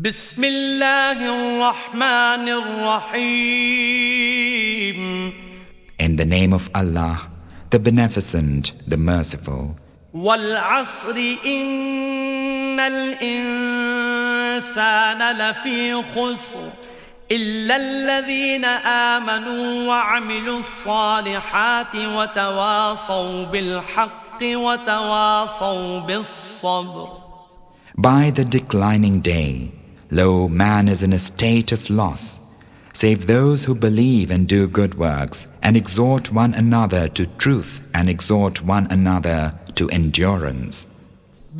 بسم الله الرحمن الرحيم In the name of Allah, the Beneficent, the Merciful. والعصر إن الإنسان لفي خسر إلا الذين آمنوا وعملوا الصالحات وتواصوا بالحق وتواصوا بالصبر By the declining day, lo, man is in a state of loss, save those who believe and do good works, and exhort one another to truth and exhort one another to endurance.